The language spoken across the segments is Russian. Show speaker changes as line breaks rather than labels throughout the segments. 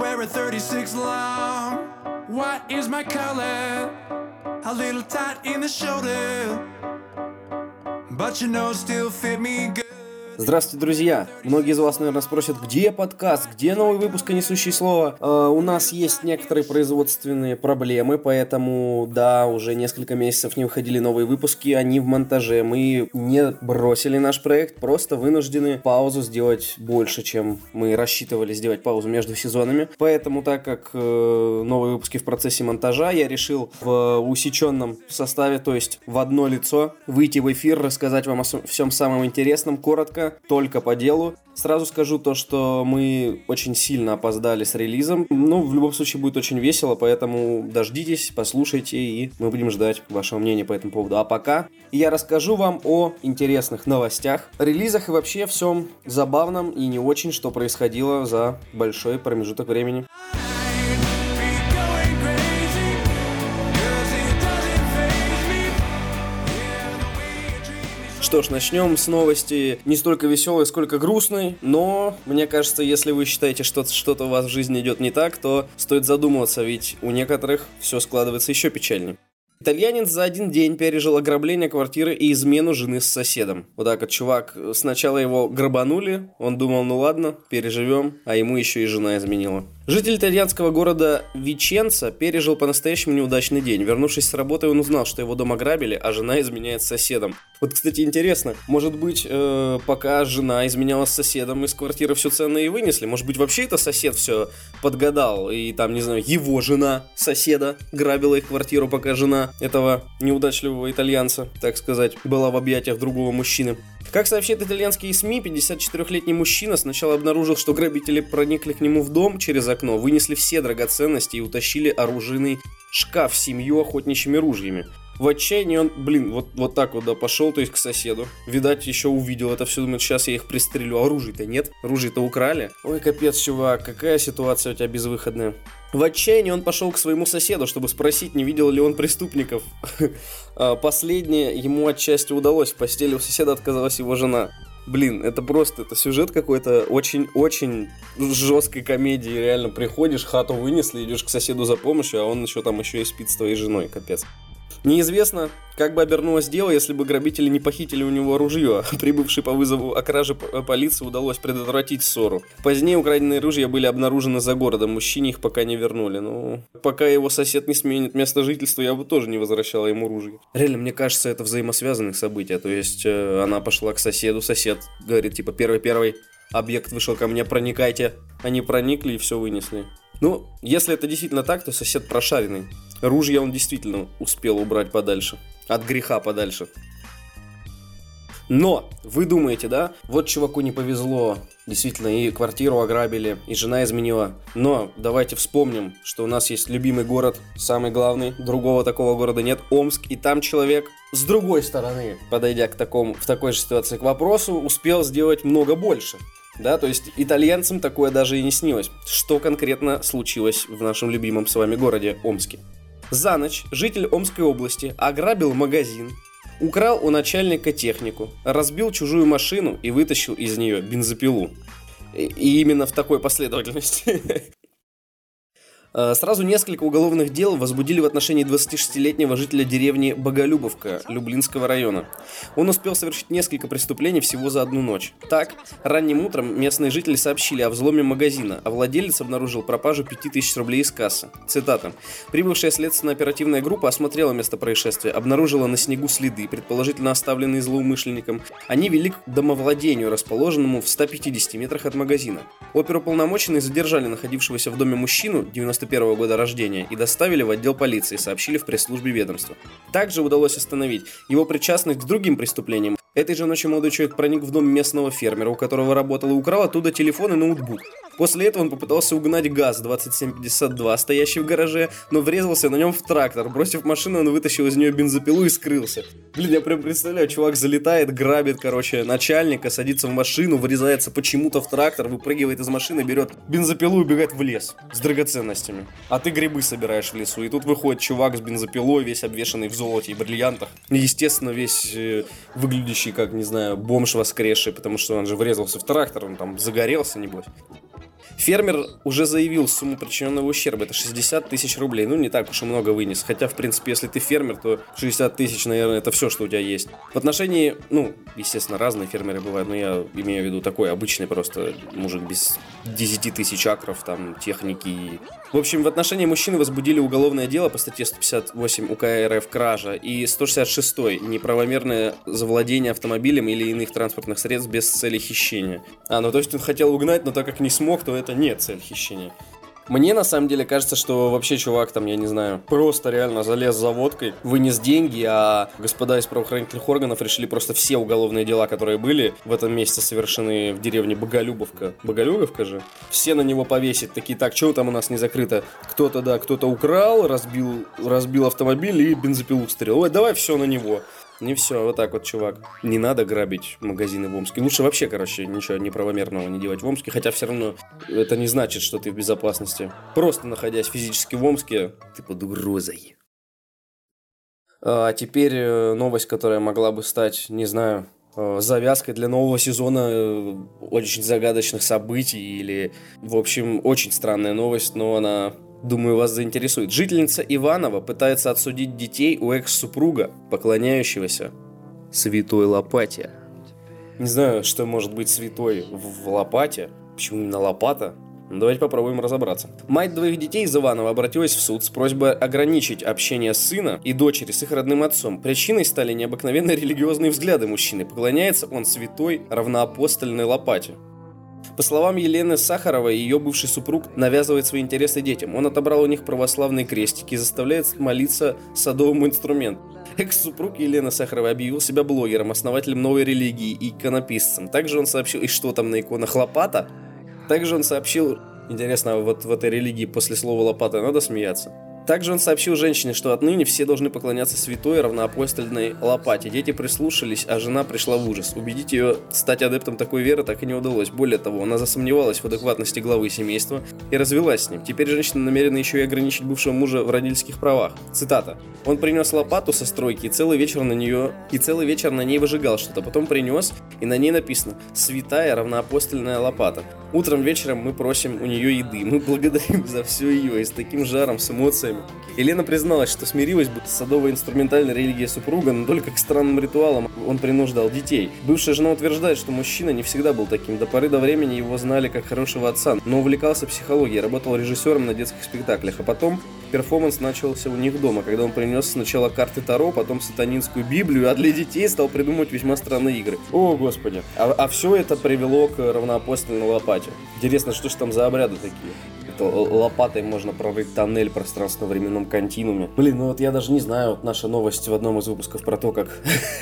wear a 36 long. What is my color? A little tight in the shoulder. But you know, still fit me good. Здравствуйте, друзья! Многие из вас, наверное, спросят, где подкаст, где новый выпуск «Несущий слово». Э, у нас есть некоторые производственные проблемы, поэтому, да, уже несколько месяцев не выходили новые выпуски, они в монтаже. Мы не бросили наш проект, просто вынуждены паузу сделать больше, чем мы рассчитывали сделать паузу между сезонами. Поэтому, так как э, новые выпуски в процессе монтажа, я решил в усеченном составе, то есть в одно лицо, выйти в эфир, рассказать вам о всем самом интересном, коротко, только по делу. Сразу скажу то, что мы очень сильно опоздали с релизом. Ну, в любом случае будет очень весело, поэтому дождитесь, послушайте, и мы будем ждать вашего мнения по этому поводу. А пока я расскажу вам о интересных новостях, релизах и вообще всем забавном и не очень, что происходило за большой промежуток времени. Что ж, начнем с новости не столько веселой, сколько грустной, но мне кажется, если вы считаете, что что-то у вас в жизни идет не так, то стоит задумываться, ведь у некоторых все складывается еще печальнее. Итальянец за один день пережил ограбление квартиры и измену жены с соседом. Вот так вот, чувак, сначала его грабанули, он думал, ну ладно, переживем, а ему еще и жена изменила. Житель итальянского города Виченца пережил по-настоящему неудачный день. Вернувшись с работы, он узнал, что его дом ограбили, а жена изменяет с соседом. Вот, кстати, интересно, может быть, э, пока жена изменяла с соседом, из квартиры все ценное и вынесли? Может быть, вообще это сосед все подгадал, и там, не знаю, его жена соседа грабила их квартиру, пока жена этого неудачливого итальянца, так сказать, была в объятиях другого мужчины. Как сообщает итальянские СМИ, 54-летний мужчина сначала обнаружил, что грабители проникли к нему в дом через окно, вынесли все драгоценности и утащили оружейный шкаф семью охотничьими ружьями. В отчаянии он, блин, вот, вот так вот, да, пошел, то есть к соседу. Видать, еще увидел это все, думает, сейчас я их пристрелю. А оружия-то нет, оружие-то украли. Ой, капец, чувак, какая ситуация у тебя безвыходная. В отчаянии он пошел к своему соседу, чтобы спросить, не видел ли он преступников. А, последнее ему отчасти удалось. В постели у соседа отказалась его жена. Блин, это просто, это сюжет какой-то очень-очень жесткой комедии. Реально приходишь, хату вынесли, идешь к соседу за помощью, а он еще там еще и спит с твоей женой, капец. Неизвестно, как бы обернулось дело, если бы грабители не похитили у него ружье. Прибывший по вызову о краже полиции удалось предотвратить ссору. Позднее украденные ружья были обнаружены за городом, мужчине их пока не вернули. Ну, пока его сосед не сменит место жительства, я бы тоже не возвращала ему ружье. Реально, мне кажется, это взаимосвязанные события. То есть, э, она пошла к соседу, сосед говорит, типа, первый-первый, объект вышел ко мне, проникайте. Они проникли и все вынесли. Ну, если это действительно так, то сосед прошаренный. Ружья он действительно успел убрать подальше. От греха подальше. Но, вы думаете, да, вот чуваку не повезло, действительно, и квартиру ограбили, и жена изменила. Но давайте вспомним, что у нас есть любимый город, самый главный, другого такого города нет, Омск, и там человек с другой стороны, подойдя к такому, в такой же ситуации к вопросу, успел сделать много больше. Да, то есть итальянцам такое даже и не снилось. Что конкретно случилось в нашем любимом с вами городе Омске? За ночь житель Омской области ограбил магазин, украл у начальника технику, разбил чужую машину и вытащил из нее бензопилу. И именно в такой последовательности. Э, сразу несколько уголовных дел возбудили в отношении 26-летнего жителя деревни Боголюбовка Люблинского района. Он успел совершить несколько преступлений всего за одну ночь. Так, ранним утром местные жители сообщили о взломе магазина, а владелец обнаружил пропажу 5000 рублей из кассы. Цитата. «Прибывшая следственная оперативная группа осмотрела место происшествия, обнаружила на снегу следы, предположительно оставленные злоумышленником. Они вели к домовладению, расположенному в 150 метрах от магазина. Оперуполномоченные задержали находившегося в доме мужчину, 90 91 года рождения и доставили в отдел полиции, сообщили в пресс-службе ведомства. Также удалось остановить его причастность к другим преступлениям. Этой же ночью молодой человек проник в дом местного фермера, у которого работал и украл оттуда телефон и ноутбук. После этого он попытался угнать ГАЗ-2752, стоящий в гараже, но врезался на нем в трактор. Бросив машину, он вытащил из нее бензопилу и скрылся. Блин, я прям представляю, чувак залетает, грабит, короче, начальника, садится в машину, врезается почему-то в трактор, выпрыгивает из машины, берет бензопилу и убегает в лес с драгоценностями. А ты грибы собираешь в лесу. И тут выходит чувак с бензопилой, весь обвешанный в золоте и бриллиантах. Естественно, весь э, выглядящий как, не знаю, бомж воскресший, потому что он же врезался в трактор, он там загорелся, небось. Фермер уже заявил сумму причиненного ущерба. Это 60 тысяч рублей. Ну, не так уж и много вынес. Хотя, в принципе, если ты фермер, то 60 тысяч, наверное, это все, что у тебя есть. В отношении, ну, естественно, разные фермеры бывают, но я имею в виду такой обычный просто мужик без 10 тысяч акров, там, техники. В общем, в отношении мужчины возбудили уголовное дело по статье 158 УК РФ «Кража» и 166 «Неправомерное завладение автомобилем или иных транспортных средств без цели хищения». А, ну то есть он хотел угнать, но так как не смог, то это не цель хищения. Мне на самом деле кажется, что вообще чувак там, я не знаю, просто реально залез за водкой, вынес деньги, а господа из правоохранительных органов решили просто все уголовные дела, которые были в этом месяце совершены в деревне Боголюбовка. Боголюбовка же? Все на него повесить. Такие, так, что там у нас не закрыто? Кто-то, да, кто-то украл, разбил, разбил автомобиль и бензопилу стрел. Ой, давай все на него. Не все, вот так вот, чувак. Не надо грабить магазины в Омске. Лучше вообще, короче, ничего неправомерного не делать в Омске, хотя все равно это не значит, что ты в безопасности. Просто находясь физически в Омске, ты под угрозой. А теперь э, новость, которая могла бы стать, не знаю, э, завязкой для нового сезона э, очень загадочных событий или, в общем, очень странная новость, но она Думаю, вас заинтересует. Жительница Иванова пытается отсудить детей у экс-супруга, поклоняющегося святой лопате. Не знаю, что может быть святой в лопате. Почему именно лопата? Давайте попробуем разобраться. Мать двоих детей из Иванова обратилась в суд с просьбой ограничить общение сына и дочери с их родным отцом. Причиной стали необыкновенные религиозные взгляды мужчины. Поклоняется он святой равноапостольной лопате. По словам Елены Сахаровой, ее бывший супруг навязывает свои интересы детям. Он отобрал у них православные крестики и заставляет молиться садовому инструменту. Экс-супруг Елены Сахаровой объявил себя блогером, основателем новой религии и иконописцем. Также он сообщил, и что там на иконах лопата? Также он сообщил, интересно, вот в этой религии после слова лопата надо смеяться? Также он сообщил женщине, что отныне все должны поклоняться святой равноапостольной лопате. Дети прислушались, а жена пришла в ужас. Убедить ее стать адептом такой веры так и не удалось. Более того, она засомневалась в адекватности главы семейства и развелась с ним. Теперь женщина намерена еще и ограничить бывшего мужа в родительских правах. Цитата. Он принес лопату со стройки и целый вечер на нее и целый вечер на ней выжигал что-то. Потом принес, и на ней написано «Святая равноапостольная лопата». Утром, вечером мы просим у нее еды. Мы благодарим за все ее и с таким жаром, с эмоциями. Елена призналась, что смирилась бы с садово-инструментальной религией супруга, но только к странным ритуалам он принуждал детей. Бывшая жена утверждает, что мужчина не всегда был таким. До поры до времени его знали как хорошего отца, но увлекался психологией, работал режиссером на детских спектаклях, а потом перформанс начался у них дома, когда он принес сначала карты Таро, потом сатанинскую Библию, а для детей стал придумывать весьма странные игры. О, господи. А, а все это привело к равноапостольной лопате. Интересно, что же там за обряды такие? Лопатой можно прорыть тоннель в пространственно-временном континууме. Блин, ну вот я даже не знаю, вот наша новость в одном из выпусков про то, как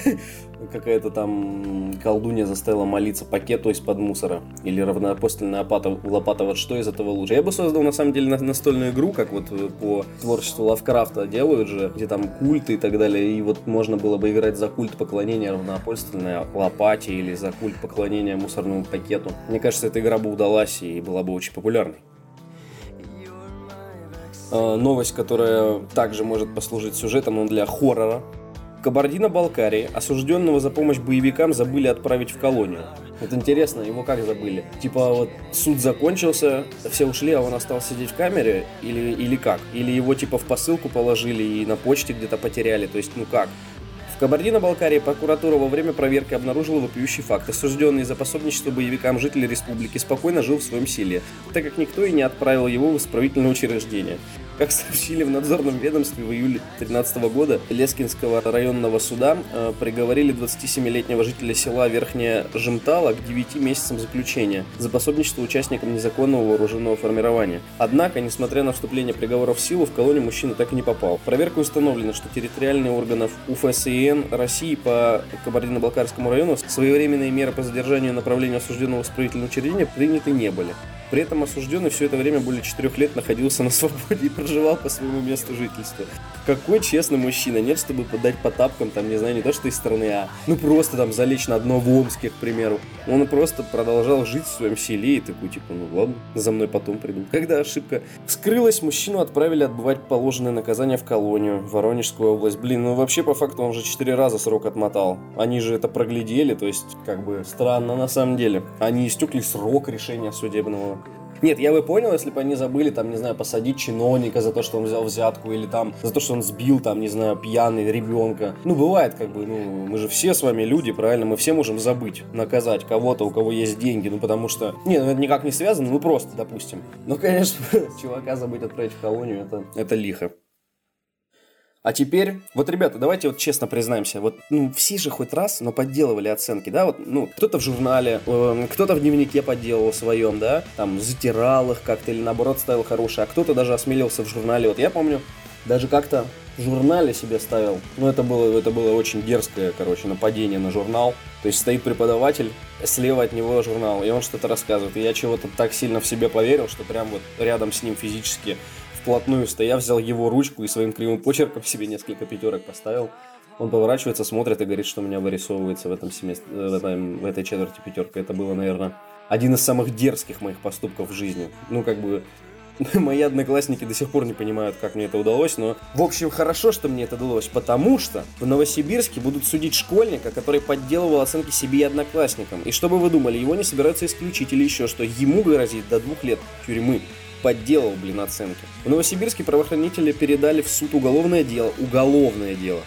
какая-то там колдунья заставила молиться пакету из-под мусора. Или равноапостольная лопата, лопата, вот что из этого лучше. Я бы создал на самом деле настольную игру, как вот по творчеству Лавкрафта делают же, где там культы и так далее. И вот можно было бы играть за культ поклонения равноапостольной лопате или за культ поклонения мусорному пакету. Мне кажется, эта игра бы удалась и была бы очень популярной. А, новость, которая также может послужить сюжетом, но для хоррора. Кабардино-Балкарии осужденного за помощь боевикам забыли отправить в колонию. Вот интересно, его как забыли? Типа вот суд закончился, все ушли, а он остался сидеть в камере? Или, или как? Или его типа в посылку положили и на почте где-то потеряли? То есть, ну как? Кабардино-Балкарии прокуратура во время проверки обнаружила вопиющий факт. Осужденный за пособничество боевикам житель республики спокойно жил в своем селе, так как никто и не отправил его в исправительное учреждение. Как сообщили в надзорном ведомстве в июле 2013 года Лескинского районного суда, э, приговорили 27-летнего жителя села Верхняя Жемтала к 9 месяцам заключения за пособничество участникам незаконного вооруженного формирования. Однако, несмотря на вступление приговора в силу, в колонию мужчина так и не попал. Проверка установлена, что территориальные органов УФСИН России по Кабардино-Балкарскому району своевременные меры по задержанию и направлению осужденного в исправительное учреждение приняты не были. При этом осужденный все это время более четырех лет находился на свободе и проживал по своему месту жительства. Какой честный мужчина, нет, чтобы подать по тапкам, там, не знаю, не то что из страны А, ну просто там залечь на дно в Омске, к примеру. Он просто продолжал жить в своем селе и такой, типа, ну ладно, за мной потом приду. Когда ошибка вскрылась, мужчину отправили отбывать положенное наказание в колонию, в Воронежскую область. Блин, ну вообще по факту он уже четыре раза срок отмотал. Они же это проглядели, то есть, как бы, странно на самом деле. Они истекли срок решения судебного Нет, я бы понял, если бы они забыли, там, не знаю, посадить чиновника за то, что он взял взятку, или там за то, что он сбил, там, не знаю, пьяный ребенка. Ну, бывает, как бы, ну, мы же все с вами люди, правильно? Мы все можем забыть, наказать кого-то, у кого есть деньги, ну, потому что... Не, ну, это никак не связано, ну, просто, допустим. Ну, конечно, чувака забыть отправить в колонию, это, это лихо. А теперь, вот, ребята, давайте вот честно признаемся, вот, ну, все же хоть раз, но подделывали оценки, да, вот, ну, кто-то в журнале, э, кто-то в дневнике подделывал своем, да, там, затирал их как-то или, наоборот, ставил хорошие, а кто-то даже осмелился в журнале, вот я помню, даже как-то в журнале себе ставил, ну, это было, это было очень дерзкое, короче, нападение на журнал, то есть стоит преподаватель, слева от него журнал, и он что-то рассказывает, и я чего-то так сильно в себе поверил, что прям вот рядом с ним физически вплотную стоя, взял его ручку и своим кривым почерком себе несколько пятерок поставил. Он поворачивается, смотрит и говорит, что у меня вырисовывается в этом семестре, в, этом, в этой четверти пятерка. Это было, наверное, один из самых дерзких моих поступков в жизни. Ну, как бы, мои одноклассники до сих пор не понимают, как мне это удалось, но, в общем, хорошо, что мне это удалось, потому что в Новосибирске будут судить школьника, который подделывал оценки себе и одноклассникам. И чтобы вы думали, его не собираются исключить или еще что, ему грозит до двух лет тюрьмы подделал, блин, оценки. В Новосибирске правоохранители передали в суд уголовное дело, уголовное дело,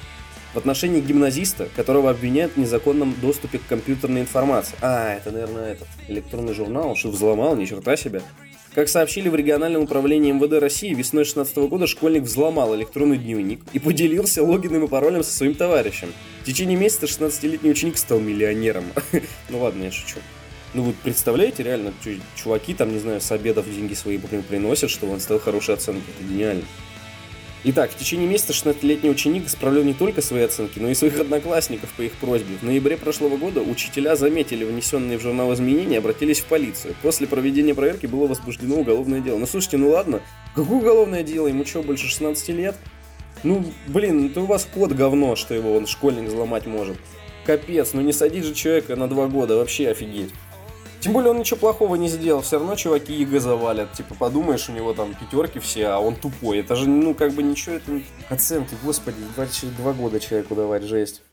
в отношении гимназиста, которого обвиняют в незаконном доступе к компьютерной информации. А, это, наверное, этот электронный журнал, что взломал, ни черта себе. Как сообщили в региональном управлении МВД России, весной 2016 года школьник взломал электронный дневник и поделился логином и паролем со своим товарищем. В течение месяца 16-летний ученик стал миллионером. ну ладно, я шучу. Ну вот представляете, реально, чуваки там, не знаю, с обедов деньги свои приносят, чтобы он ставил хорошие оценки. Это гениально. Итак, в течение месяца 16-летний ученик исправлял не только свои оценки, но и своих одноклассников по их просьбе. В ноябре прошлого года учителя заметили внесенные в журнал изменения и обратились в полицию. После проведения проверки было возбуждено уголовное дело. Ну слушайте, ну ладно, какое уголовное дело? Ему что, больше 16 лет? Ну, блин, это у вас код говно, что его он школьник взломать может. Капец, ну не садить же человека на два года, вообще офигеть. Тем более он ничего плохого не сделал, все равно чуваки ЕГЭ завалят. Типа подумаешь, у него там пятерки все, а он тупой. Это же, ну, как бы ничего, это... Оценки, господи, 22 года человеку давать, жесть.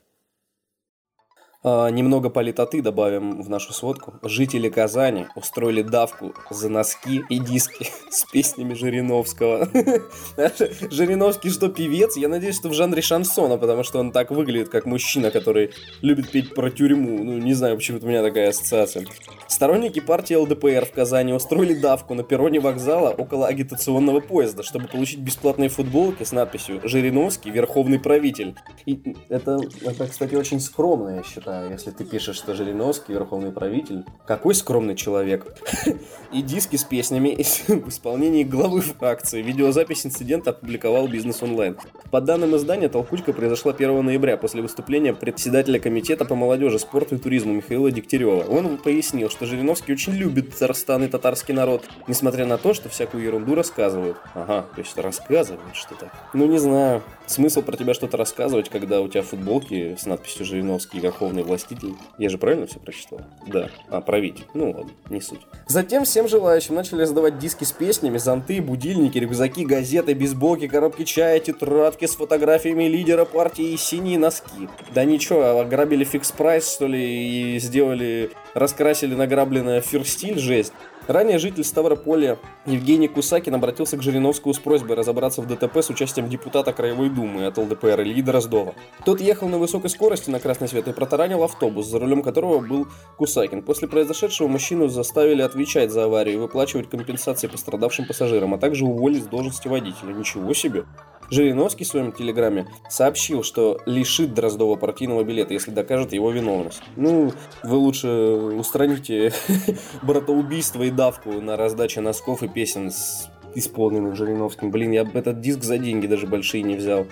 А, немного политоты добавим в нашу сводку. Жители Казани устроили давку за носки и диски с песнями Жириновского. Жириновский что, певец? Я надеюсь, что в жанре шансона, потому что он так выглядит, как мужчина, который любит петь про тюрьму. Ну, не знаю, почему-то у меня такая ассоциация. Сторонники партии ЛДПР в Казани устроили давку на перроне вокзала около агитационного поезда, чтобы получить бесплатные футболки с надписью «Жириновский – верховный правитель». И это, это, кстати, очень скромно, я считаю если ты пишешь, что Жириновский верховный правитель. Какой скромный человек. И диски с песнями в исполнении главы фракции. Видеозапись инцидента опубликовал Бизнес Онлайн. По данным издания, толкучка произошла 1 ноября после выступления председателя комитета по молодежи, спорту и туризму Михаила Дегтярева. Он пояснил, что Жириновский очень любит Татарстан и татарский народ, несмотря на то, что всякую ерунду рассказывают. Ага, то есть рассказывают что-то. Ну не знаю, смысл про тебя что-то рассказывать, когда у тебя футболки с надписью Жириновский верховный властитель. Я же правильно все прочитал? Да. А, правитель. Ну ладно, не суть. Затем всем желающим начали раздавать диски с песнями, зонты, будильники, рюкзаки, газеты, бейсболки, коробки чая, тетрадки с фотографиями лидера партии и синие носки. Да ничего, ограбили фикс прайс, что ли, и сделали, раскрасили награбленное фирстиль, жесть. Ранее житель Ставрополя Евгений Кусакин обратился к Жириновскому с просьбой разобраться в ДТП с участием депутата Краевой Думы от ЛДПР Ильи Дроздова. Тот ехал на высокой скорости на красный свет и протаранил автобус, за рулем которого был Кусакин. После произошедшего мужчину заставили отвечать за аварию и выплачивать компенсации пострадавшим пассажирам, а также уволить с должности водителя. Ничего себе! Жириновский в своем телеграме сообщил, что лишит Дроздова партийного билета, если докажет его виновность. Ну, вы лучше устраните братоубийство и давку на раздаче носков и песен с исполненных Жириновским. Блин, я этот диск за деньги даже большие не взял.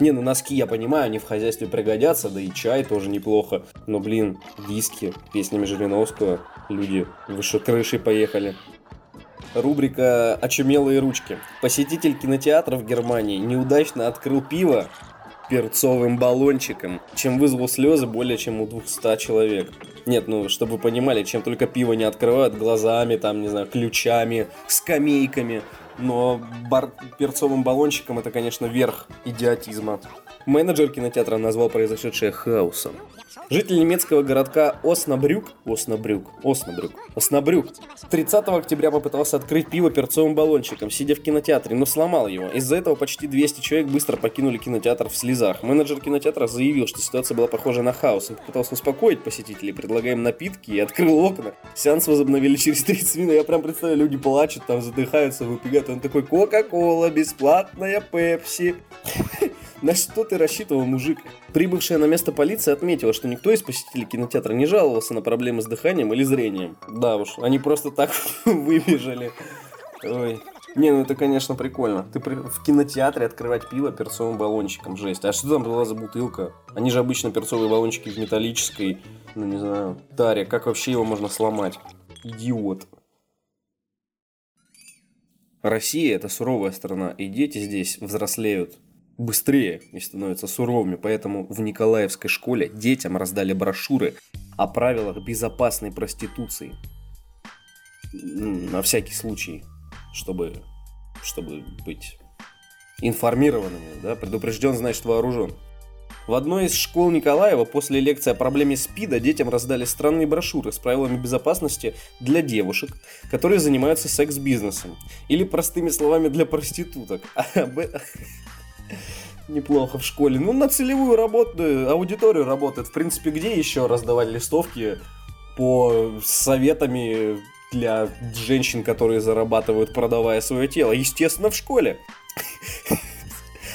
Не, ну носки я понимаю, они в хозяйстве пригодятся, да и чай тоже неплохо. Но, блин, диски песнями Жириновского, люди выше крыши поехали. Рубрика «Очумелые ручки». Посетитель кинотеатра в Германии неудачно открыл пиво перцовым баллончиком, чем вызвал слезы более чем у 200 человек. Нет, ну, чтобы вы понимали, чем только пиво не открывают глазами, там, не знаю, ключами, скамейками. Но бар перцовым баллончиком это, конечно, верх идиотизма. Менеджер кинотеатра назвал произошедшее хаосом. Житель немецкого городка Оснабрюк, Оснабрюк, Оснабрюк, Оснабрюк 30 октября попытался открыть пиво перцовым баллончиком, сидя в кинотеатре, но сломал его. Из-за этого почти 200 человек быстро покинули кинотеатр в слезах. Менеджер кинотеатра заявил, что ситуация была похожа на хаос. Он попытался успокоить посетителей, предлагая им напитки и открыл окна. Сеанс возобновили через 30 минут. Я прям представляю, люди плачут, там задыхаются, выбегают. Он такой, Кока-Кола, бесплатная Пепси. На что ты рассчитывал, мужик? Прибывшая на место полиция отметила, что никто из посетителей кинотеатра не жаловался на проблемы с дыханием или зрением. Да уж, они просто так выбежали. Ой. Не, ну это, конечно, прикольно. Ты при... в кинотеатре открывать пиво перцовым баллончиком, жесть. А что там была за бутылка? Они же обычно перцовые баллончики в металлической, ну не знаю, таре. Как вообще его можно сломать? Идиот. Россия – это суровая страна, и дети здесь взрослеют быстрее и становятся суровыми. Поэтому в Николаевской школе детям раздали брошюры о правилах безопасной проституции. На всякий случай, чтобы, чтобы быть информированными. Да? Предупрежден, значит вооружен. В одной из школ Николаева после лекции о проблеме СПИДа детям раздали странные брошюры с правилами безопасности для девушек, которые занимаются секс-бизнесом. Или простыми словами для проституток. неплохо в школе. Ну, на целевую работу, аудиторию работает. В принципе, где еще раздавать листовки по советами для женщин, которые зарабатывают, продавая свое тело? Естественно, в школе.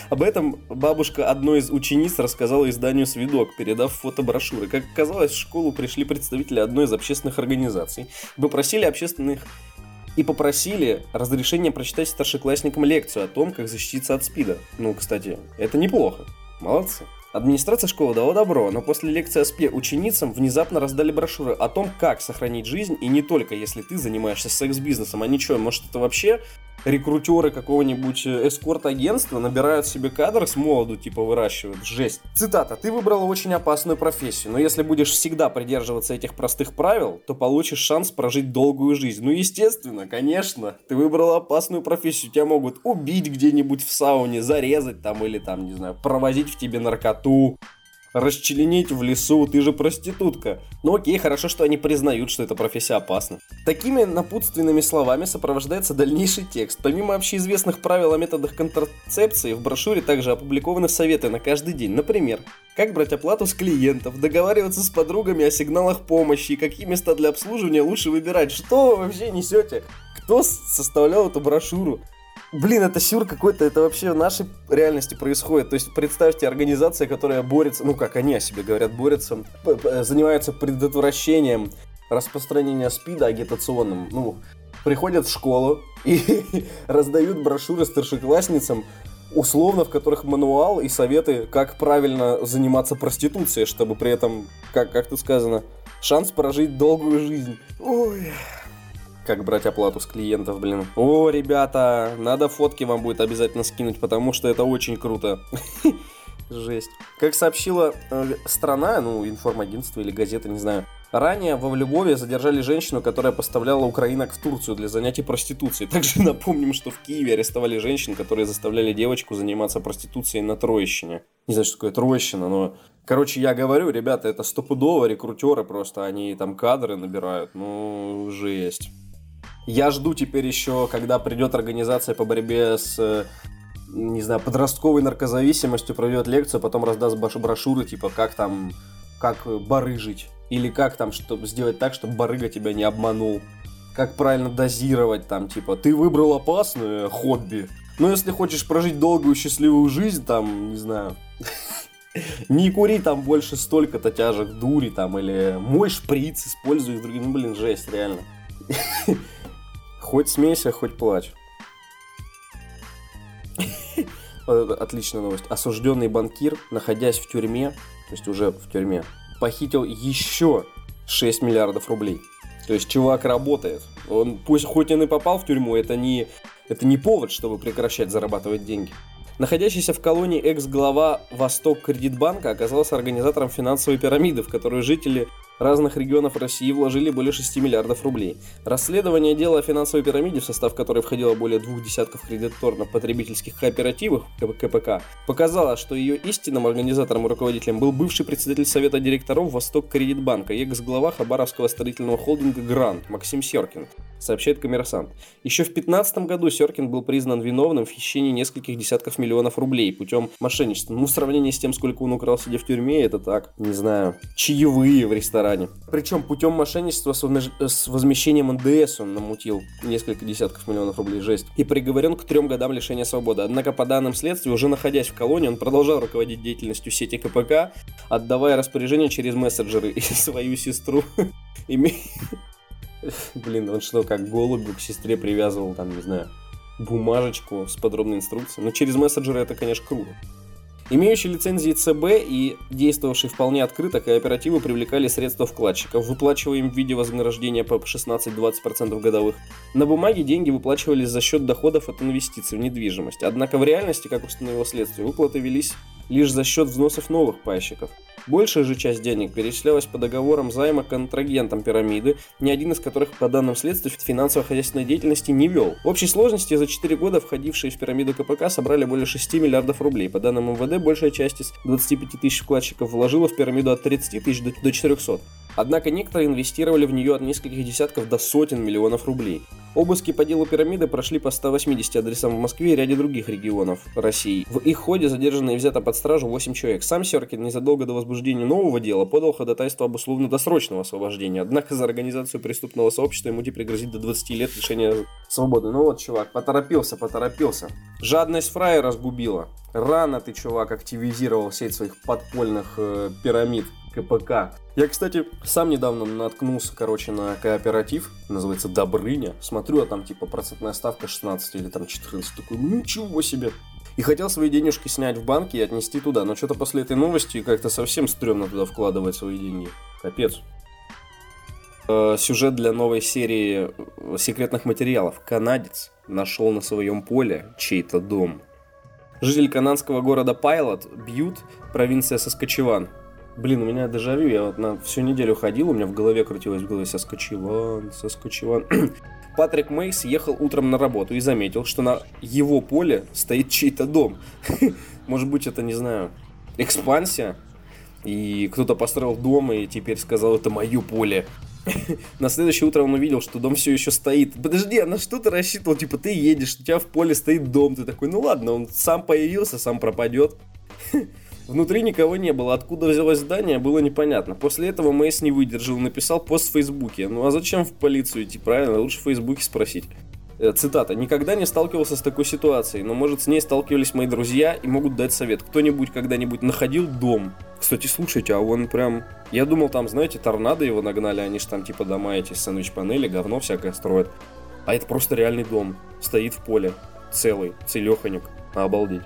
Об этом бабушка одной из учениц рассказала изданию «Свидок», передав фотоброшюры. Как оказалось, в школу пришли представители одной из общественных организаций попросили общественных и попросили разрешения прочитать старшеклассникам лекцию о том, как защититься от СПИДа. Ну, кстати, это неплохо. Молодцы. Администрация школы дала добро, но после лекции о СПИ ученицам внезапно раздали брошюры о том, как сохранить жизнь, и не только если ты занимаешься секс-бизнесом. А ничего, может это вообще рекрутеры какого-нибудь э, эскорт-агентства набирают себе кадры с молоду, типа выращивают. Жесть. Цитата. Ты выбрала очень опасную профессию, но если будешь всегда придерживаться этих простых правил, то получишь шанс прожить долгую жизнь. Ну, естественно, конечно. Ты выбрала опасную профессию, тебя могут убить где-нибудь в сауне, зарезать там или там, не знаю, провозить в тебе наркоту, расчленить в лесу, ты же проститутка. Ну окей, хорошо, что они признают, что эта профессия опасна. Такими напутственными словами сопровождается дальнейший текст. Помимо общеизвестных правил о методах контрацепции, в брошюре также опубликованы советы на каждый день. Например, как брать оплату с клиентов, договариваться с подругами о сигналах помощи, какие места для обслуживания лучше выбирать. Что вы вообще несете? Кто составлял эту брошюру? Блин, это сюр какой-то, это вообще в нашей реальности происходит. То есть представьте, организация, которая борется, ну как они о себе говорят, борется, занимается предотвращением распространения СПИДа агитационным. Ну, приходят в школу и раздают брошюры старшеклассницам, условно, в которых мануал и советы, как правильно заниматься проституцией, чтобы при этом, как, как тут сказано, шанс прожить долгую жизнь. Ой как брать оплату с клиентов, блин. О, ребята, надо фотки вам будет обязательно скинуть, потому что это очень круто. Жесть. Как сообщила э, страна, ну, информагентство или газета, не знаю, Ранее во Львове задержали женщину, которая поставляла украинок в Турцию для занятий проституцией. Также напомним, что в Киеве арестовали женщин, которые заставляли девочку заниматься проституцией на Троещине. Не знаю, что такое Троещина, но... Короче, я говорю, ребята, это стопудово рекрутеры просто, они там кадры набирают, ну, жесть. Я жду теперь еще, когда придет организация по борьбе с не знаю, подростковой наркозависимостью, проведет лекцию, потом раздаст брошюры, типа, как там, как барыжить. Или как там, чтобы сделать так, чтобы барыга тебя не обманул. Как правильно дозировать там, типа, ты выбрал опасное хобби. Но если хочешь прожить долгую счастливую жизнь, там, не знаю, не кури там больше столько-то тяжек дури там, или мой шприц используй ну, блин, жесть, реально. Хоть смейся, хоть плачь. Отличная новость. Осужденный банкир, находясь в тюрьме, то есть уже в тюрьме, похитил еще 6 миллиардов рублей. То есть чувак работает. Он пусть хоть он и попал в тюрьму, это не, это не повод, чтобы прекращать зарабатывать деньги. Находящийся в колонии экс-глава Восток Кредитбанка оказался организатором финансовой пирамиды, в которую жители разных регионов России вложили более 6 миллиардов рублей. Расследование дела о финансовой пирамиде, в состав которой входило более двух десятков кредиторно-потребительских кооперативов КПК, показало, что ее истинным организатором и руководителем был бывший председатель Совета директоров Восток Кредитбанка и экс-глава Хабаровского строительного холдинга «Грант» Максим Серкин, сообщает коммерсант. Еще в 2015 году Серкин был признан виновным в хищении нескольких десятков миллионов рублей путем мошенничества. Ну, в сравнении с тем, сколько он украл, сидя в тюрьме, это так, не знаю, чаевые в ресторане. Причем путем мошенничества с возмещением НДС он намутил несколько десятков миллионов рублей, жесть. И приговорен к трем годам лишения свободы. Однако, по данным следствия, уже находясь в колонии, он продолжал руководить деятельностью сети КПК, отдавая распоряжения через мессенджеры и свою сестру. Блин, он что, как голубю к сестре привязывал, там, не знаю, бумажечку с подробной инструкцией. Но через мессенджеры это, конечно, круто. Имеющие лицензии ЦБ и действовавшие вполне открыто, кооперативы привлекали средства вкладчиков, выплачивая им в виде вознаграждения по 16-20% годовых. На бумаге деньги выплачивались за счет доходов от инвестиций в недвижимость. Однако в реальности, как установило следствие, выплаты велись лишь за счет взносов новых пайщиков. Большая же часть денег перечислялась по договорам займа контрагентам пирамиды, ни один из которых, по данным следствия, финансово-хозяйственной деятельности не вел. В общей сложности за 4 года входившие в пирамиду КПК собрали более 6 миллиардов рублей. По данным МВД, большая часть из 25 тысяч вкладчиков вложила в пирамиду от 30 тысяч до 400. Однако некоторые инвестировали в нее от нескольких десятков до сотен миллионов рублей. Обыски по делу пирамиды прошли по 180 адресам в Москве и ряде других регионов России. В их ходе задержаны и взято под стражу 8 человек. Сам Серкин незадолго до возбуждения нового дела подал ходатайство об условно-досрочном освобождении. Однако за организацию преступного сообщества ему теперь грозит до 20 лет лишения свободы. Ну вот, чувак, поторопился, поторопился. Жадность фрая разгубила. Рано ты, чувак, активизировал сеть своих подпольных э, пирамид. КПК. Я, кстати, сам недавно наткнулся, короче, на кооператив, называется Добрыня. Смотрю, а там типа процентная ставка 16 или там 14. Такой, ничего себе. И хотел свои денежки снять в банке и отнести туда, но что-то после этой новости как-то совсем стрёмно туда вкладывать свои деньги. Капец. Э, сюжет для новой серии э, секретных материалов. Канадец нашел на своем поле чей-то дом. Житель канадского города Пайлот, Бьют, провинция Соскочеван, Блин, у меня дежавю, я вот на всю неделю ходил, у меня в голове крутилось в голове Соскочеван, Соскочеван. Патрик Мейс ехал утром на работу и заметил, что на его поле стоит чей-то дом. Может быть, это, не знаю, экспансия? И кто-то построил дом и теперь сказал, это мое поле. на следующее утро он увидел, что дом все еще стоит. Подожди, а на что ты рассчитывал? Типа, ты едешь, у тебя в поле стоит дом. Ты такой, ну ладно, он сам появился, сам пропадет. Внутри никого не было. Откуда взялось здание, было непонятно. После этого Мейс не выдержал, написал пост в Фейсбуке. Ну а зачем в полицию идти, правильно? Лучше в Фейсбуке спросить. Э, цитата. «Никогда не сталкивался с такой ситуацией, но, может, с ней сталкивались мои друзья и могут дать совет. Кто-нибудь когда-нибудь находил дом? Кстати, слушайте, а он прям... Я думал, там, знаете, торнадо его нагнали, они же там типа дома эти, сэндвич-панели, говно всякое строят. А это просто реальный дом. Стоит в поле. Целый, целеханек. Обалдеть.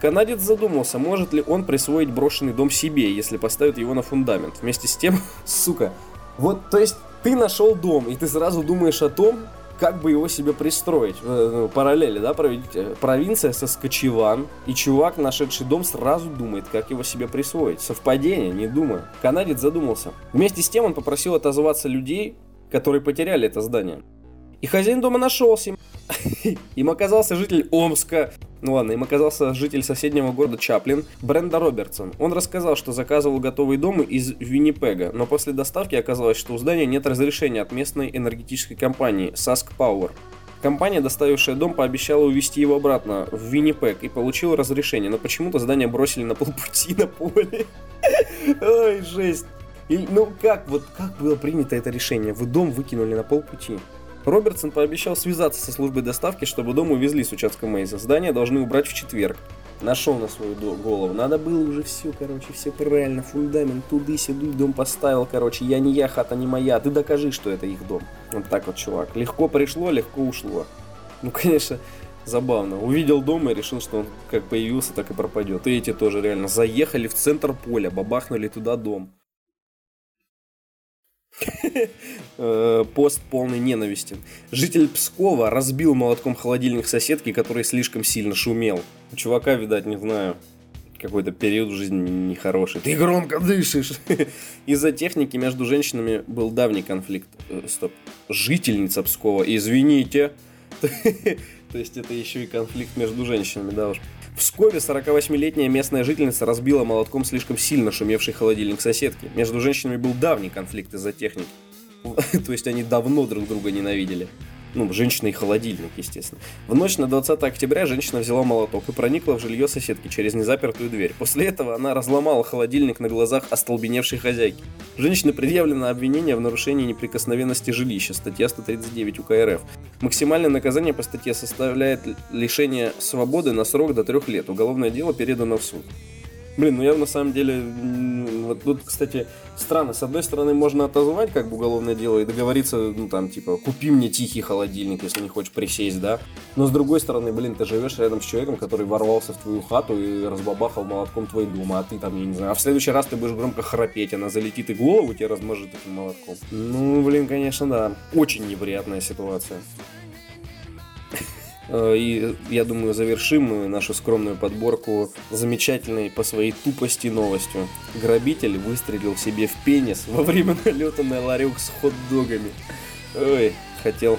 Канадец задумался, может ли он присвоить брошенный дом себе, если поставит его на фундамент. Вместе с тем, сука, вот, то есть ты нашел дом, и ты сразу думаешь о том, как бы его себе пристроить. Э, ну, параллели, да, проведите. Провинция Соскочеван, и чувак, нашедший дом, сразу думает, как его себе присвоить. Совпадение, не думаю. Канадец задумался. Вместе с тем он попросил отозваться людей, которые потеряли это здание. И хозяин дома нашелся. Им оказался житель Омска. Ну ладно, им оказался житель соседнего города Чаплин, Бренда Робертсон. Он рассказал, что заказывал готовые дома из Виннипега, но после доставки оказалось, что у здания нет разрешения от местной энергетической компании Sask Power. Компания, доставившая дом, пообещала увезти его обратно в Виннипег и получила разрешение, но почему-то здание бросили на полпути на поле. Ой, жесть. И, ну как, вот как было принято это решение? Вы дом выкинули на полпути. Робертсон пообещал связаться со службой доставки, чтобы дом увезли с участка Мейза. Здание должны убрать в четверг. Нашел на свою голову. Надо было уже все, короче, все правильно. Фундамент туды-сюды, дом поставил, короче. Я не я, хата не моя. Ты докажи, что это их дом. Вот так вот, чувак. Легко пришло, легко ушло. Ну, конечно, забавно. Увидел дом и решил, что он как появился, так и пропадет. И эти тоже реально заехали в центр поля, бабахнули туда дом. Э, пост полный ненависти. Житель Пскова разбил молотком холодильник соседки, который слишком сильно шумел. У чувака, видать, не знаю, какой-то период в жизни нехороший. Ты громко дышишь. Из-за техники между женщинами был давний конфликт. Э, стоп. Жительница Пскова. Извините. То есть это еще и конфликт между женщинами, да уж. В Пскове 48-летняя местная жительница разбила молотком слишком сильно шумевший холодильник соседки. Между женщинами был давний конфликт из-за техники. То есть они давно друг друга ненавидели. Ну, женщина и холодильник, естественно. В ночь на 20 октября женщина взяла молоток и проникла в жилье соседки через незапертую дверь. После этого она разломала холодильник на глазах остолбеневшей хозяйки. Женщине предъявлено обвинение в нарушении неприкосновенности жилища, статья 139 УК РФ. Максимальное наказание по статье составляет лишение свободы на срок до трех лет. Уголовное дело передано в суд. Блин, ну я на самом деле, вот тут, кстати, странно. С одной стороны, можно отозвать как бы уголовное дело и договориться, ну там, типа, купи мне тихий холодильник, если не хочешь присесть, да. Но с другой стороны, блин, ты живешь рядом с человеком, который ворвался в твою хату и разбабахал молотком твой дом, а ты там, я не знаю, а в следующий раз ты будешь громко храпеть, она залетит и голову тебе размажет этим молотком. Ну, блин, конечно, да. Очень неприятная ситуация. Э, и я думаю, завершим мы нашу скромную подборку замечательной по своей тупости новостью. Грабитель выстрелил себе в пенис во время налета на ларек с хот-догами. Ой, хотел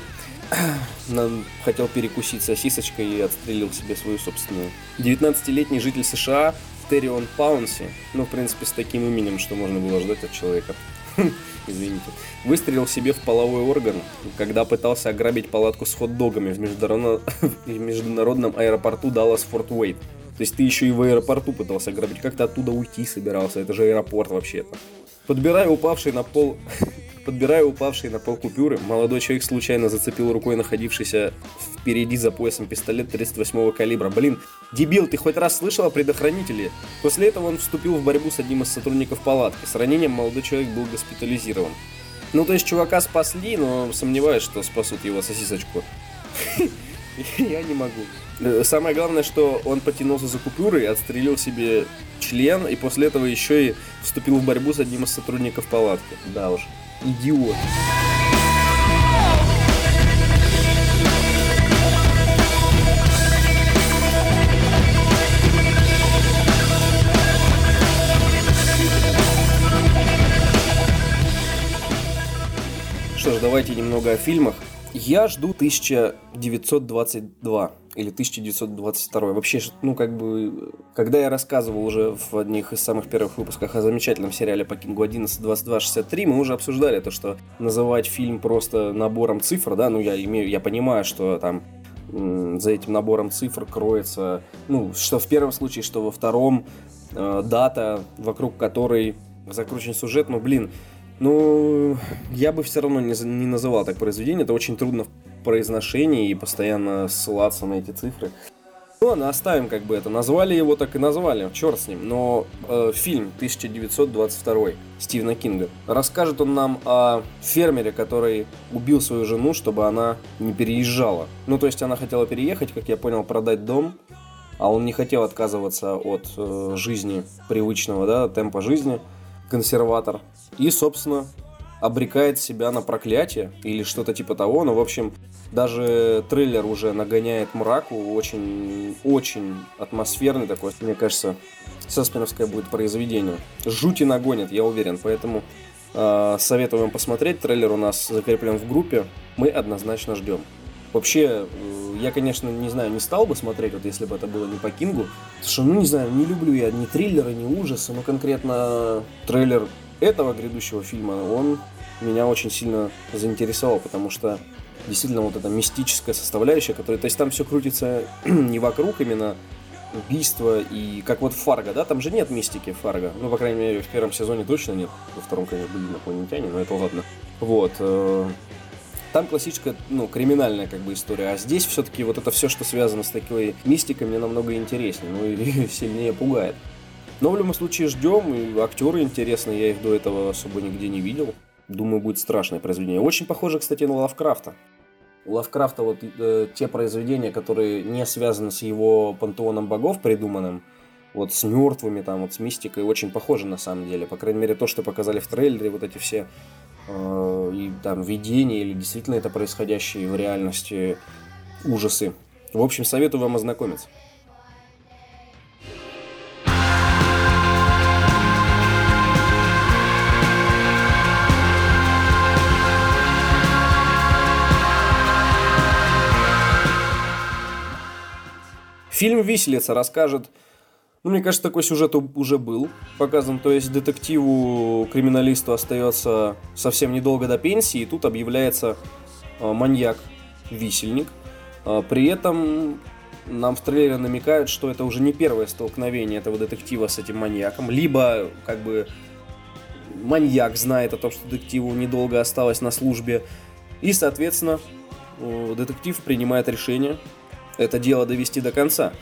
хотел перекусить сосисочкой и отстрелил себе свою собственную. 19-летний житель США Террион Паунси, ну, в принципе, с таким именем, что можно было ждать от человека, извините, выстрелил себе в половой орган, когда пытался ограбить палатку с хот-догами в, в международном аэропорту Даллас-Форт Уэйт. То есть ты еще и в аэропорту пытался ограбить, как ты оттуда уйти собирался, это же аэропорт вообще-то. Подбирая упавший на пол Подбирая упавшие на пол купюры, молодой человек случайно зацепил рукой находившийся впереди за поясом пистолет 38-го калибра. Блин, дебил, ты хоть раз слышал о предохранителе? После этого он вступил в борьбу с одним из сотрудников палатки. С ранением молодой человек был госпитализирован. Ну, то есть чувака спасли, но сомневаюсь, что спасут его сосисочку. Я не могу. Э, самое главное, что он потянулся за купюрой, отстрелил себе член, и после этого еще и вступил в борьбу с одним из сотрудников палатки. Да уж идиот. Что ж, давайте немного о фильмах. Я жду 1922 или 1922. Вообще, ну, как бы, когда я рассказывал уже в одних из самых первых выпусках о замечательном сериале по Кингу 11 22 63, мы уже обсуждали то, что называть фильм просто набором цифр, да, ну, я имею, я понимаю, что там за этим набором цифр кроется, ну, что в первом случае, что во втором э, дата, вокруг которой закручен сюжет, ну, блин, ну, я бы все равно не, не называл так произведение, это очень трудно произношении и постоянно ссылаться на эти цифры. Ну ладно, оставим как бы это. Назвали его, так и назвали, черт с ним. Но э, фильм 1922 Стивена Кинга. Расскажет он нам о фермере, который убил свою жену, чтобы она не переезжала. Ну, то есть она хотела переехать, как я понял, продать дом, а он не хотел отказываться от э, жизни привычного, да, темпа жизни, консерватор. И, собственно, обрекает себя на проклятие или что-то типа того. Но, в общем, даже трейлер уже нагоняет мраку, очень, очень атмосферный такой. Мне кажется, саспеновское будет произведение. Жути нагонит, я уверен, поэтому э, советую вам посмотреть. Трейлер у нас закреплен в группе, мы однозначно ждем. Вообще, э, я, конечно, не знаю, не стал бы смотреть, вот если бы это было не по Кингу. Что, ну, не знаю, не люблю я ни триллеры, ни ужасы, но конкретно трейлер этого грядущего фильма, он меня очень сильно заинтересовал, потому что действительно вот эта мистическая составляющая, которая, то есть там все крутится не вокруг именно убийства и как вот Фарго, да, там же нет мистики Фарго, ну, по крайней мере, в первом сезоне точно нет, во втором, конечно, были инопланетяне, но это ладно. Вот, э, там классическая, ну, криминальная как бы история, а здесь все-таки вот это все, что связано с такой мистикой, мне намного интереснее, ну, и сильнее пугает. Но в любом случае ждем, и актеры интересные, я их до этого особо нигде не видел. Думаю, будет страшное произведение. Очень похоже, кстати, на Лавкрафта. У Лавкрафта вот э, те произведения, которые не связаны с его пантеоном богов придуманным, вот с мертвыми, там, вот с мистикой, очень похожи на самом деле. По крайней мере, то, что показали в трейлере, вот эти все э, и там видения, или действительно это происходящие в реальности ужасы. В общем, советую вам ознакомиться. Фильм «Виселица» расскажет ну, мне кажется, такой сюжет уже был показан. То есть детективу, криминалисту остается совсем недолго до пенсии, и тут объявляется э, маньяк-висельник. Э, при этом нам в трейлере намекают, что это уже не первое столкновение этого детектива с этим маньяком. Либо, как бы, маньяк знает о том, что детективу недолго осталось на службе. И, соответственно, э, детектив принимает решение это дело довести до конца.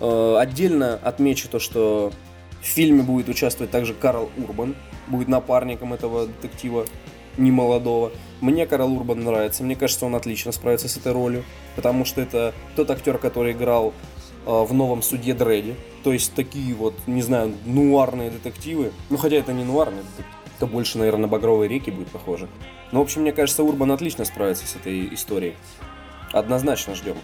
Э, отдельно отмечу то, что в фильме будет участвовать также Карл Урбан, будет напарником этого детектива немолодого. Мне Карл Урбан нравится, мне кажется, он отлично справится с этой ролью, потому что это тот актер, который играл э, в новом суде Дредди. То есть такие вот, не знаю, нуарные детективы. Ну, хотя это не нуарные это больше, наверное, на Багровые реки будет похоже. Но, в общем, мне кажется, Урбан отлично справится с этой историей. Однозначно ждем.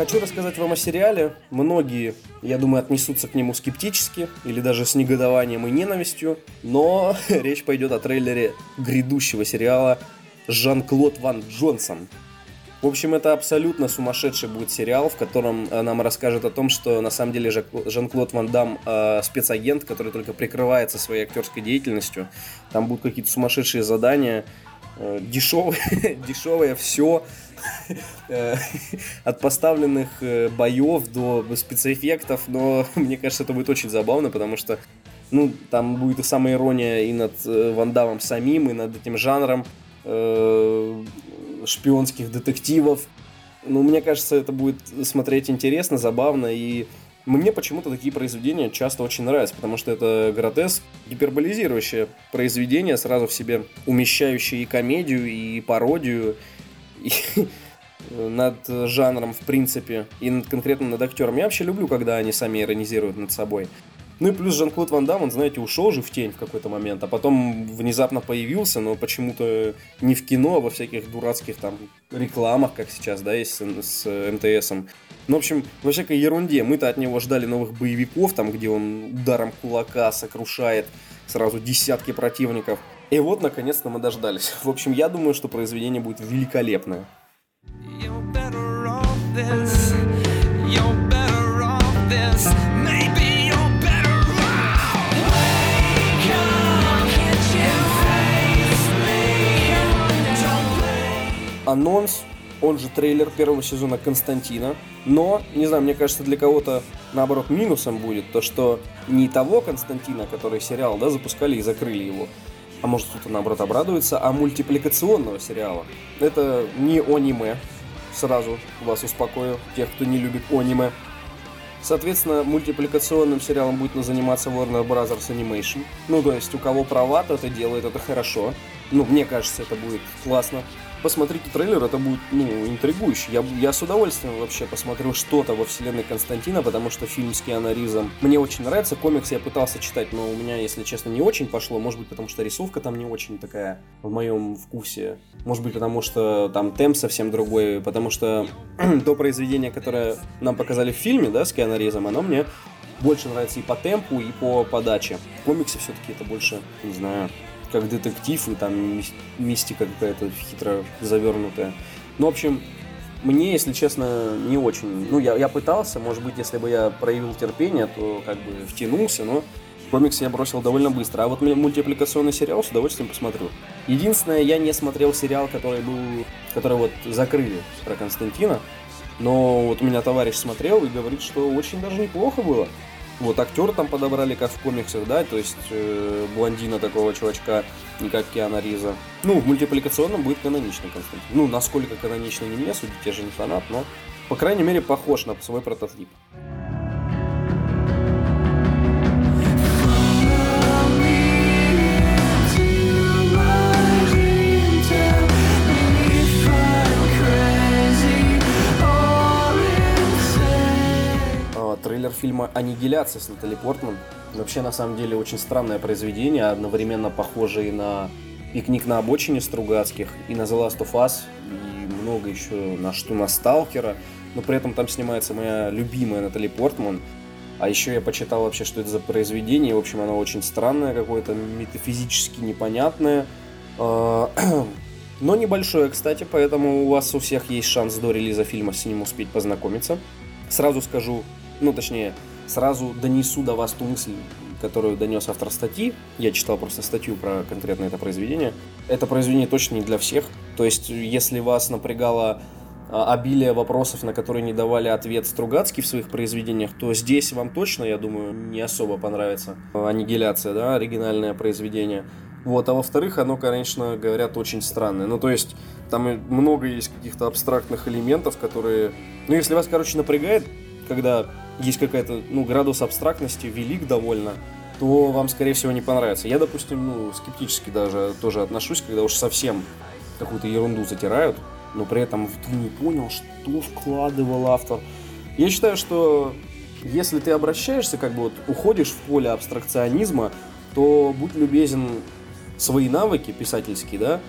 Хочу рассказать вам о сериале. Многие, я думаю, отнесутся к нему скептически или даже с негодованием и ненавистью. Но речь пойдет о трейлере грядущего сериала Жан-Клод Ван Джонсон. В общем, это абсолютно сумасшедший будет сериал, в котором э, нам расскажут о том, что на самом деле Жан-Клод Ван Дам э, спецагент, который только прикрывается своей актерской деятельностью. Там будут какие-то сумасшедшие задания, дешевое, дешевое все, э, от поставленных э, боев до спецэффектов, но мне кажется, это будет очень забавно, потому что ну, там будет и самая ирония и над Ван Дамом самим, и над этим жанром шпионских детективов. Ну, мне кажется, это будет смотреть интересно, забавно, и мне почему-то такие произведения часто очень нравятся, потому что это гротеск, гиперболизирующее произведение, сразу в себе умещающее и комедию, и пародию, и над жанром, в принципе, и над, конкретно над актером. Я вообще люблю, когда они сами иронизируют над собой. Ну и плюс Жан-Клод Ван Дам, он, знаете, ушел же в тень в какой-то момент, а потом внезапно появился, но почему-то не в кино, а во всяких дурацких там рекламах, как сейчас, да, есть с, с МТСом. Ну, в общем, во всякой ерунде. Мы-то от него ждали новых боевиков, там, где он ударом кулака сокрушает сразу десятки противников. И вот, наконец-то, мы дождались. В общем, я думаю, что произведение будет великолепное. Анонс, он же трейлер первого сезона Константина. Но, не знаю, мне кажется, для кого-то, наоборот, минусом будет то, что не того Константина, который сериал, да, запускали и закрыли его, а может кто-то, наоборот, обрадуется, а мультипликационного сериала. Это не аниме, сразу вас успокою, тех, кто не любит аниме. Соответственно, мультипликационным сериалом будет заниматься Warner Bros. Animation. Ну, то есть, у кого права, то это делает, это хорошо. Ну, мне кажется, это будет классно посмотрите трейлер, это будет, ну, интригующе. Я, я с удовольствием вообще посмотрю что-то во вселенной Константина, потому что фильм с Киану Ризом мне очень нравится. Комикс я пытался читать, но у меня, если честно, не очень пошло. Может быть, потому что рисовка там не очень такая в моем вкусе. Может быть, потому что там темп совсем другой. Потому что то произведение, которое нам показали в фильме, да, с Киану Ризом, оно мне больше нравится и по темпу, и по подаче. В комиксе все-таки это больше, не знаю, как детектив и там мистика какая-то хитро завернутая. Ну, в общем, мне, если честно, не очень. Ну, я, я пытался, может быть, если бы я проявил терпение, то как бы втянулся, но комикс я бросил довольно быстро. А вот мультипликационный сериал с удовольствием посмотрю. Единственное, я не смотрел сериал, который был, который вот закрыли про Константина. Но вот у меня товарищ смотрел и говорит, что очень даже неплохо было. Вот актер там подобрали, как в комиксах, да, то есть э, блондина такого чувачка, не как Киана Риза. Ну, в мультипликационном будет каноничный Константин. Ну, насколько канонично не мне судить, я же не фанат, но, по крайней мере, похож на свой прототип. Трейлер фильма «Аннигиляция» с Натали Портман. Вообще, на самом деле, очень странное произведение, одновременно похожее на «Пикник на обочине» Стругацких, и на «The Last of Us», и много еще на что на Сталкера, но при этом там снимается моя любимая Натали Портман. А еще я почитал вообще, что это за произведение. В общем, оно очень странное, какое-то метафизически непонятное. А, но небольшое, кстати, поэтому у вас у всех есть шанс до релиза фильма с ним успеть познакомиться. Сразу скажу, ну точнее, сразу донесу до вас ту мысль, которую донес автор статьи. Я читал просто статью про конкретно это произведение. Это произведение точно не для всех. То есть, если вас напрягало а, обилие вопросов, на которые не давали ответ Стругацкий в своих произведениях, то здесь вам точно, я думаю, не особо понравится аннигиляция, да, оригинальное произведение. Вот, а во-вторых, оно, конечно, говорят, очень странное. Ну, то есть, там много есть каких-то абстрактных элементов, которые... Ну, если вас, короче, напрягает, когда есть какая-то, ну, градус абстрактности велик довольно, то вам, скорее всего, не понравится. Я, допустим, ну, скептически даже тоже отношусь, когда уж совсем какую-то ерунду затирают, но при этом ты не понял, что вкладывал автор. Я считаю, что если ты обращаешься, как бы вот уходишь в поле абстракционизма, то будь любезен свои навыки писательские, да,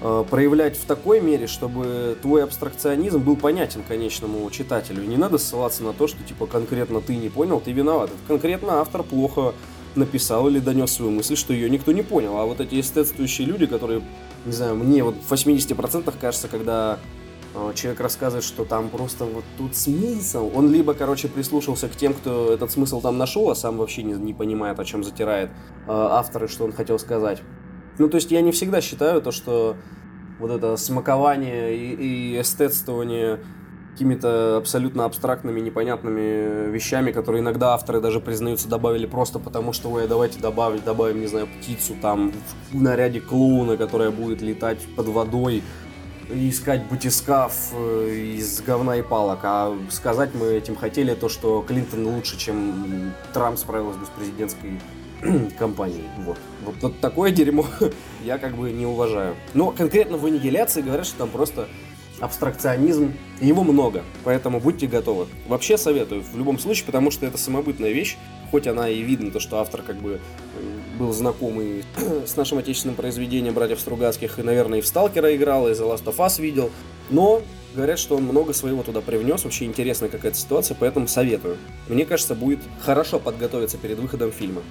проявлять в такой мере, чтобы твой абстракционизм был понятен конечному читателю. Не надо ссылаться на то, что типа конкретно ты не понял, ты виноват. Это конкретно автор плохо написал или донес свою мысль, что ее никто не понял. А вот эти эстетствующие люди, которые не знаю, мне вот в 80% кажется, когда э, человек рассказывает, что там просто вот тут смысл, он либо, короче, прислушался к тем, кто этот смысл там нашел, а сам вообще не, не понимает, о чем затирает э, автор и что он хотел сказать. Ну, то есть я не всегда считаю то, что вот это смакование и, и эстетствование какими-то абсолютно абстрактными, непонятными вещами, которые иногда авторы даже признаются добавили просто потому, что, ой, давайте добавить, добавим, не знаю, птицу там в наряде клоуна, которая будет летать под водой и искать батискаф э, из говна и палок. А сказать мы этим хотели то, что Клинтон лучше, чем Трамп справился бы с президентской компанией. Вот. вот. Вот такое дерьмо я как бы не уважаю. Но конкретно в аннигиляции говорят, что там просто абстракционизм, его много, поэтому будьте готовы. Вообще советую, в любом случае, потому что это самобытная вещь, хоть она и видно, то, что автор как бы э, был знакомый с нашим отечественным произведением братьев Стругацких, и, наверное, и в Сталкера играл, и The Last of Us видел, но говорят, что он много своего туда привнес, вообще интересная какая-то ситуация, поэтому советую. Мне кажется, будет хорошо подготовиться перед выходом фильма.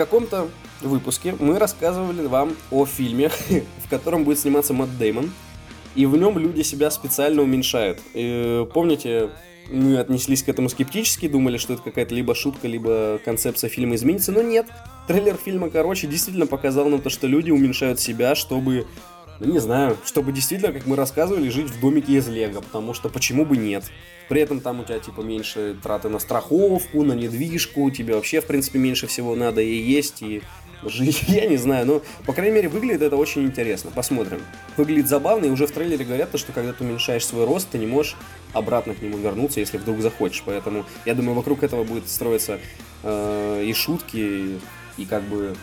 Каком-то выпуске мы рассказывали вам о фильме, в котором будет сниматься Мэтт Деймон. И в нем люди себя специально уменьшают. И, помните, мы отнеслись к этому скептически, думали, что это какая-то либо шутка, либо концепция фильма изменится, но нет. Трейлер фильма, короче, действительно показал нам то, что люди уменьшают себя, чтобы, ну не знаю, чтобы действительно, как мы рассказывали, жить в домике из лего, потому что почему бы нет. При этом там у тебя типа меньше траты на страховку, на недвижку, тебе вообще в принципе меньше всего надо и есть, и жить, я не знаю, но, по крайней мере, выглядит это очень интересно. Посмотрим. Выглядит забавно, и уже в трейлере говорят, что когда ты уменьшаешь свой рост, ты не можешь обратно к нему вернуться, если вдруг захочешь. Поэтому, я думаю, вокруг этого будет строиться э, и шутки, и, и как бы,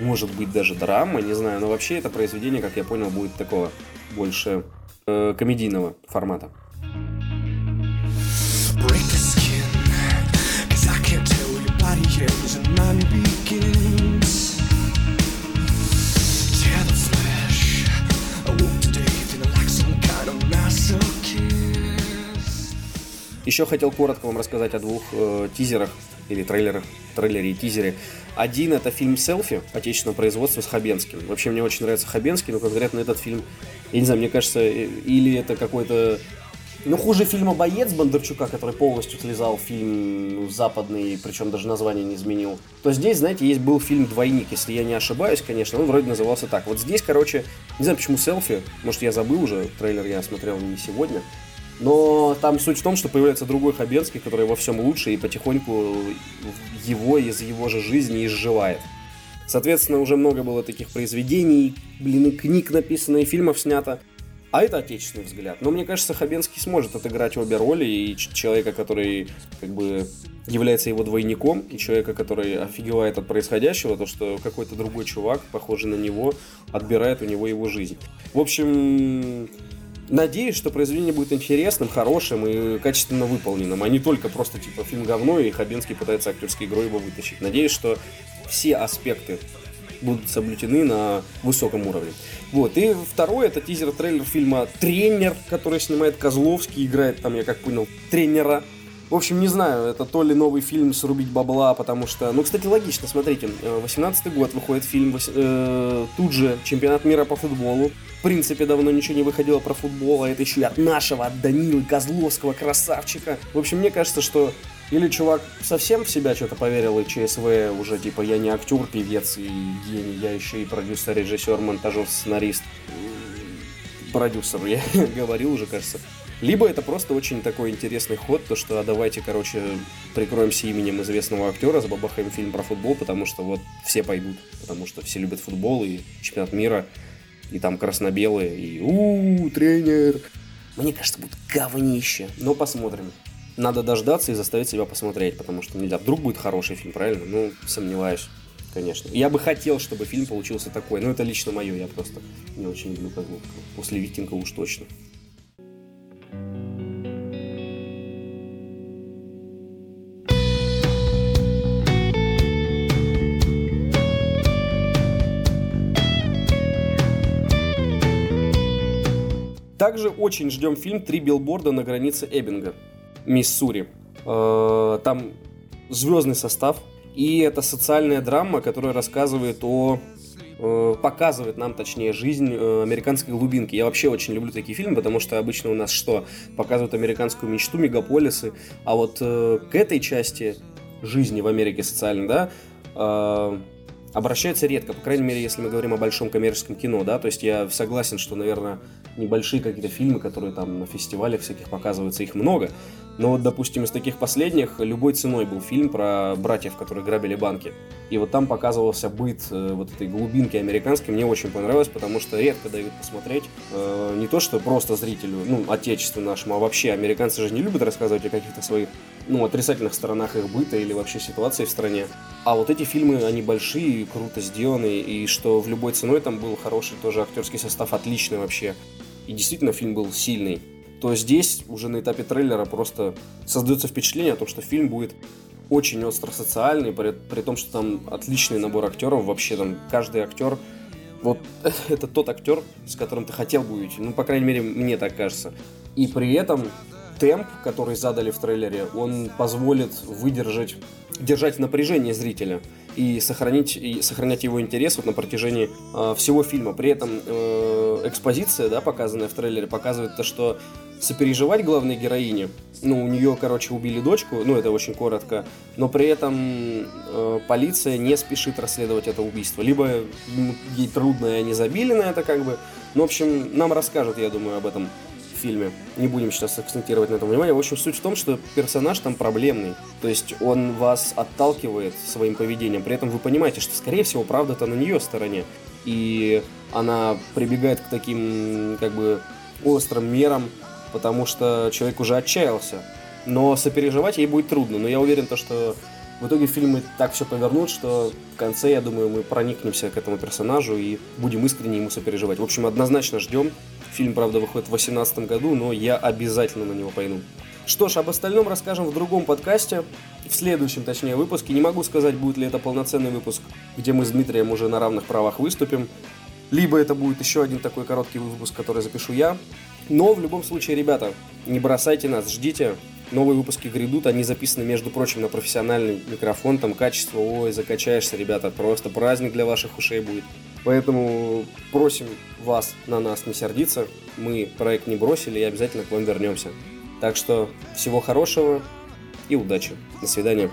может быть, даже драма, не знаю. Но вообще это произведение, как я понял, будет такого больше э, комедийного формата. break the skin. Cause I can't tell. Еще хотел коротко вам рассказать о двух э, тизерах или трейлерах, трейлере и тизере. Один это фильм «Селфи» отечественного производства с Хабенским. Вообще мне очень нравится Хабенский, но конкретно этот фильм, я не знаю, мне кажется, э, или это какой-то ну, хуже фильма «Боец» Бондарчука, который полностью слезал фильм ну, западный, причем даже название не изменил, то здесь, знаете, есть был фильм «Двойник», если я не ошибаюсь, конечно, он вроде назывался так. Вот здесь, короче, не знаю, почему селфи, может, я забыл уже, трейлер я смотрел не сегодня, но там суть в том, что появляется другой Хабенский, который во всем лучше и потихоньку его из его же жизни изживает. Соответственно, уже много было таких произведений, блин, и книг написано, и фильмов снято. А это отечественный взгляд. Но мне кажется, Хабенский сможет отыграть обе роли. И человека, который как бы является его двойником, и человека, который офигевает от происходящего, то, что какой-то другой чувак, похожий на него, отбирает у него его жизнь. В общем, Надеюсь, что произведение будет интересным, хорошим и качественно выполненным, а не только просто типа фильм говно и Хабенский пытается актерской игрой его вытащить. Надеюсь, что все аспекты будут соблюдены на высоком уровне. Вот. И второй это тизер-трейлер фильма «Тренер», который снимает Козловский, играет там, я как понял, тренера. В общем, не знаю, это то ли новый фильм «Срубить бабла», потому что... Ну, кстати, логично, смотрите, 18 год выходит фильм, э, тут же чемпионат мира по футболу. В принципе, давно ничего не выходило про футбол, а это еще и от нашего, от Данилы Козловского, красавчика. В общем, мне кажется, что или чувак совсем в себя что-то поверил, и ЧСВ уже типа я не актер, певец и гений, я еще и продюсер, режиссер, монтажер, сценарист. Продюсер, я говорил уже, кажется. Либо это просто очень такой интересный ход, то что а давайте, короче, прикроемся именем известного актера, забабахаем фильм про футбол, потому что вот все пойдут, потому что все любят футбол и чемпионат мира, и там красно-белые, и у, -у тренер. Мне кажется, будет говнище, но посмотрим надо дождаться и заставить себя посмотреть, потому что нельзя. Вдруг будет хороший фильм, правильно? Ну, сомневаюсь, конечно. Я бы хотел, чтобы фильм получился такой, но это лично мое, я просто не очень люблю Козловского. После Викинга уж точно. Также очень ждем фильм «Три билборда на границе Эббинга». Миссури. Э, там звездный состав, и это социальная драма, которая рассказывает о э, показывает нам, точнее, жизнь э, американской глубинки. Я вообще очень люблю такие фильмы, потому что обычно у нас что? Показывают американскую мечту, мегаполисы, а вот к этой части жизни в Америке социальной, да, обращаются редко, по крайней мере, если мы говорим о большом коммерческом кино, да, то есть я согласен, что, наверное, небольшие какие-то фильмы, которые там на фестивалях всяких показываются, их много, но вот, допустим, из таких последних любой ценой был фильм про братьев, которые грабили банки. И вот там показывался быт э, вот этой глубинки американской. Мне очень понравилось, потому что редко дают посмотреть э, не то, что просто зрителю, ну, отечеству нашему, а вообще американцы же не любят рассказывать о каких-то своих, ну, отрицательных сторонах их быта или вообще ситуации в стране. А вот эти фильмы, они большие, круто сделаны, и что в любой ценой там был хороший тоже актерский состав, отличный вообще. И действительно фильм был сильный то здесь уже на этапе трейлера просто создается впечатление о том, что фильм будет очень остро социальный, при, при том, что там отличный набор актеров, вообще там каждый актер, вот это тот актер, с которым ты хотел бы уйти, ну, по крайней мере, мне так кажется. И при этом темп, который задали в трейлере, он позволит выдержать, держать напряжение зрителя и сохранить, и сохранять его интерес вот на протяжении э, всего фильма. При этом э, экспозиция, да, показанная в трейлере, показывает то, что сопереживать главной героине. Ну, у нее, короче, убили дочку, ну, это очень коротко, но при этом э, полиция не спешит расследовать это убийство. Либо ей трудно, и они забили на это, как бы. Ну, в общем, нам расскажут, я думаю, об этом фильме. Не будем сейчас акцентировать на этом внимание. В общем, суть в том, что персонаж там проблемный. То есть он вас отталкивает своим поведением. При этом вы понимаете, что, скорее всего, правда-то на нее стороне. И она прибегает к таким, как бы, острым мерам, потому что человек уже отчаялся. Но сопереживать ей будет трудно. Но я уверен, то, что в итоге фильмы так все повернут, что в конце, я думаю, мы проникнемся к этому персонажу и будем искренне ему сопереживать. В общем, однозначно ждем. Фильм, правда, выходит в 2018 году, но я обязательно на него пойду. Что ж, об остальном расскажем в другом подкасте, в следующем, точнее, выпуске. Не могу сказать, будет ли это полноценный выпуск, где мы с Дмитрием уже на равных правах выступим. Либо это будет еще один такой короткий выпуск, который запишу я. Но в любом случае, ребята, не бросайте нас, ждите. Новые выпуски грядут, они записаны, между прочим, на профессиональный микрофон, там качество, ой, закачаешься, ребята, просто праздник для ваших ушей будет. Поэтому просим вас на нас не сердиться. Мы проект не бросили и обязательно к вам вернемся. Так что всего хорошего и удачи. До свидания.